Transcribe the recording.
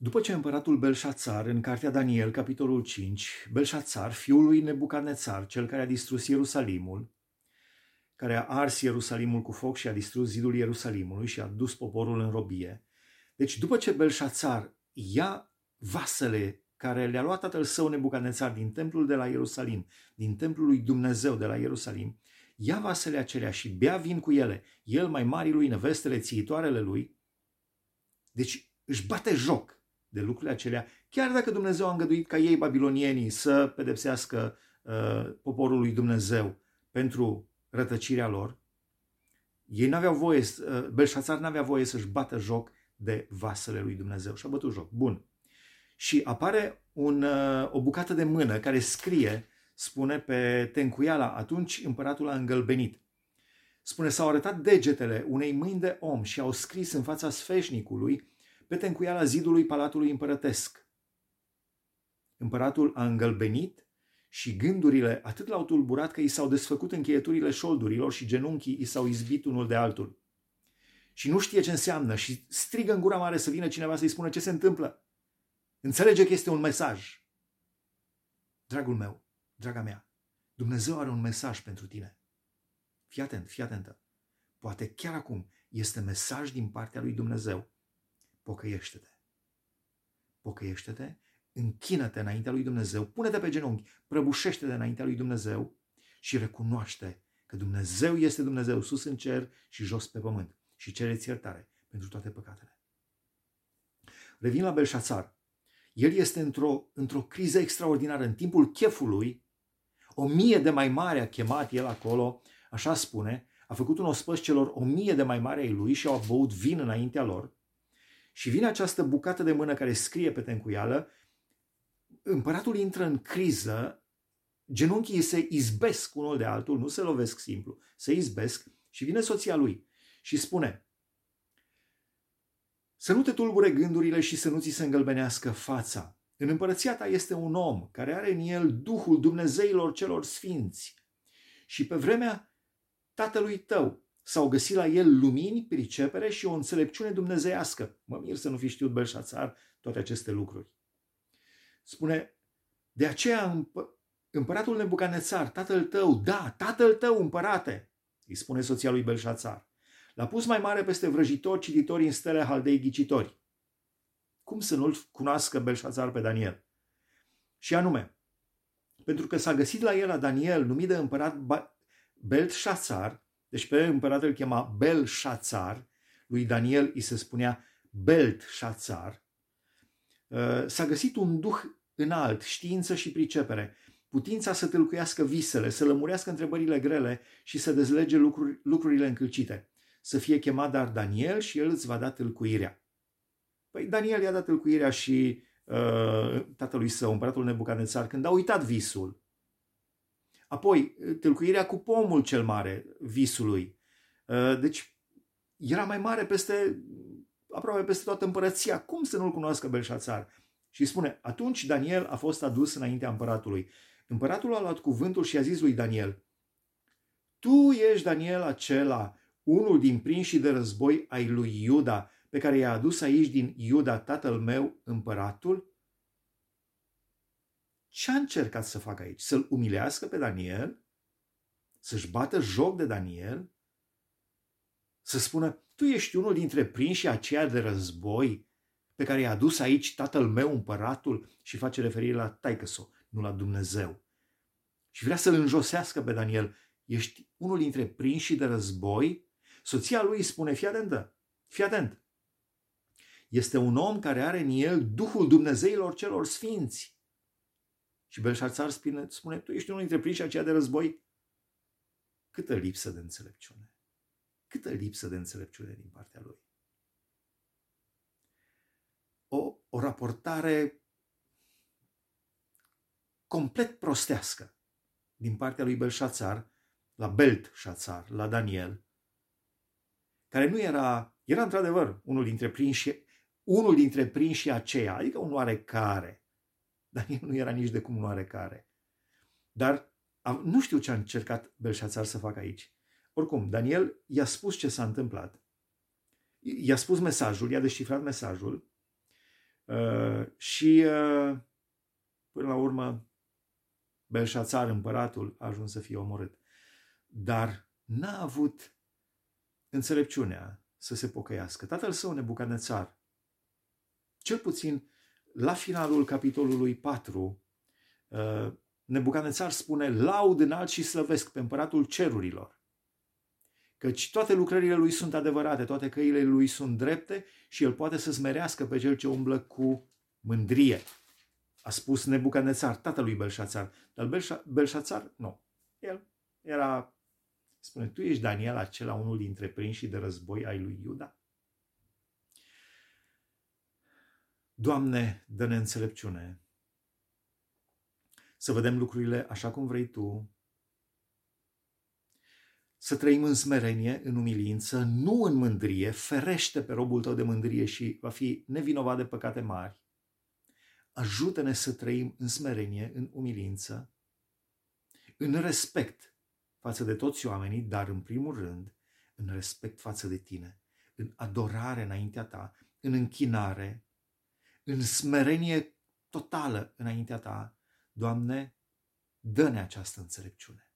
După ce împăratul Belșațar, în cartea Daniel, capitolul 5, Belșațar, fiul lui Nebucadnețar, cel care a distrus Ierusalimul, care a ars Ierusalimul cu foc și a distrus zidul Ierusalimului și a dus poporul în robie. Deci după ce Belșațar ia vasele care le-a luat tatăl său Nebucadnețar din templul de la Ierusalim, din templul lui Dumnezeu de la Ierusalim, ia vasele acelea și bea vin cu ele, el mai mari lui, nevestele, țiitoarele lui, deci își bate joc de lucrurile acelea, chiar dacă Dumnezeu a îngăduit ca ei, babilonienii, să pedepsească uh, poporul lui Dumnezeu pentru rătăcirea lor, ei n-aveau voie, uh, Belșațar n-avea voie să-și bată joc de vasele lui Dumnezeu și a bătut joc. Bun. Și apare un, uh, o bucată de mână care scrie, spune pe tencuiala, atunci împăratul a îngălbenit. Spune, s-au arătat degetele unei mâini de om și au scris în fața sfeșnicului pe tencuiala zidului palatului împărătesc. Împăratul a îngălbenit și gândurile atât l-au tulburat că i s-au desfăcut încheieturile șoldurilor și genunchii i s-au izbit unul de altul. Și nu știe ce înseamnă și strigă în gura mare să vină cineva să-i spună ce se întâmplă. Înțelege că este un mesaj. Dragul meu, draga mea, Dumnezeu are un mesaj pentru tine. Fii atent, fii atentă. Poate chiar acum este mesaj din partea lui Dumnezeu pocăiește-te. Pocăiește-te, închină-te înaintea lui Dumnezeu, pune-te pe genunchi, prăbușește-te înaintea lui Dumnezeu și recunoaște că Dumnezeu este Dumnezeu sus în cer și jos pe pământ și cereți iertare pentru toate păcatele. Revin la Belșațar. El este într-o, într-o criză extraordinară. În timpul chefului, o mie de mai mare a chemat el acolo, așa spune, a făcut un ospăș celor o mie de mai mare ai lui și au băut vin înaintea lor și vine această bucată de mână care scrie pe tencuială, împăratul intră în criză, genunchii se izbesc unul de altul, nu se lovesc simplu, se izbesc și vine soția lui și spune să nu te tulbure gândurile și să nu ți se îngălbenească fața. În împărăția ta este un om care are în el Duhul Dumnezeilor celor sfinți și pe vremea tatălui tău S-au găsit la el lumini, pricepere și o înțelepciune dumnezeiască. Mă mir să nu fi știut Belșațar toate aceste lucruri. Spune, de aceea împăratul Nebucanețar, tatăl tău, da, tatăl tău, împărate, îi spune soția lui Belșațar, l-a pus mai mare peste vrăjitori, cititori în stele haldei ghicitori. Cum să nu-l cunoască Belșațar pe Daniel? Și anume, pentru că s-a găsit la el la Daniel, numit de împărat Belșațar, deci pe împărat îl chema Belshazzar, lui Daniel îi se spunea Beltșațar. Uh, s-a găsit un duh înalt, știință și pricepere, putința să tâlcuiască visele, să lămurească întrebările grele și să dezlege lucruri, lucrurile încălcite. Să fie chemat dar Daniel și el îți va da tâlcuirea. Păi Daniel i-a dat tâlcuirea și uh, tatălui său, împăratul Nebucanețar, când a uitat visul. Apoi, tâlcuirea cu pomul cel mare, visului. Uh, deci, era mai mare peste, aproape peste toată împărăția. Cum să nu-l cunoască Belșațar? Și spune, atunci Daniel a fost adus înaintea împăratului. Împăratul a luat cuvântul și a zis lui Daniel, Tu ești Daniel acela, unul din prinșii de război ai lui Iuda, pe care i-a adus aici din Iuda tatăl meu, împăratul? Ce a încercat să facă aici? Să-l umilească pe Daniel? Să-și bată joc de Daniel? Să spună, tu ești unul dintre prinși aceia de război pe care i-a adus aici tatăl meu, împăratul, și face referire la taicăso, nu la Dumnezeu. Și vrea să-l înjosească pe Daniel. Ești unul dintre prinși de război? Soția lui spune, fii atentă, fii atent. Este un om care are în el Duhul Dumnezeilor celor sfinți. Și Belșațar spune, spune, tu ești unul dintre prinși aceia de război. Câtă lipsă de înțelepciune. Câtă lipsă de înțelepciune din partea lui. O, o raportare complet prostească din partea lui Belșațar la Beltșațar, la Daniel, care nu era, era într-adevăr unul dintre prinși, unul dintre prinșii aceia, adică un oarecare, Daniel nu era nici de cum oarecare. Dar nu știu ce a încercat Belșațar să facă aici. Oricum, Daniel i-a spus ce s-a întâmplat. I-a spus mesajul, i-a descifrat mesajul Uh, și uh, până la urmă Belșațar, împăratul, a ajuns să fie omorât. Dar n-a avut înțelepciunea să se pocăiască. Tatăl său, Nebucanețar, cel puțin la finalul capitolului 4, uh, Nebucanețar spune, laud înalt și slăvesc pe împăratul cerurilor, căci toate lucrările lui sunt adevărate, toate căile lui sunt drepte și el poate să smerească pe cel ce umblă cu mândrie. A spus Nebucanețar, tatălui Belșațar, dar Belșa, Belșațar, nu. El era, spune, tu ești Daniel acela unul dintre prinșii de război ai lui Iuda? Doamne, dă-ne înțelepciune. Să vedem lucrurile așa cum vrei Tu, să trăim în smerenie, în umilință, nu în mândrie, ferește pe robul Tău de mândrie și va fi nevinovat de păcate mari. Ajută-ne să trăim în smerenie, în umilință, în respect față de toți oamenii, dar în primul rând în respect față de Tine, în adorare înaintea Ta, în închinare, în smerenie totală înaintea Ta, Doamne, dă-ne această înțelepciune.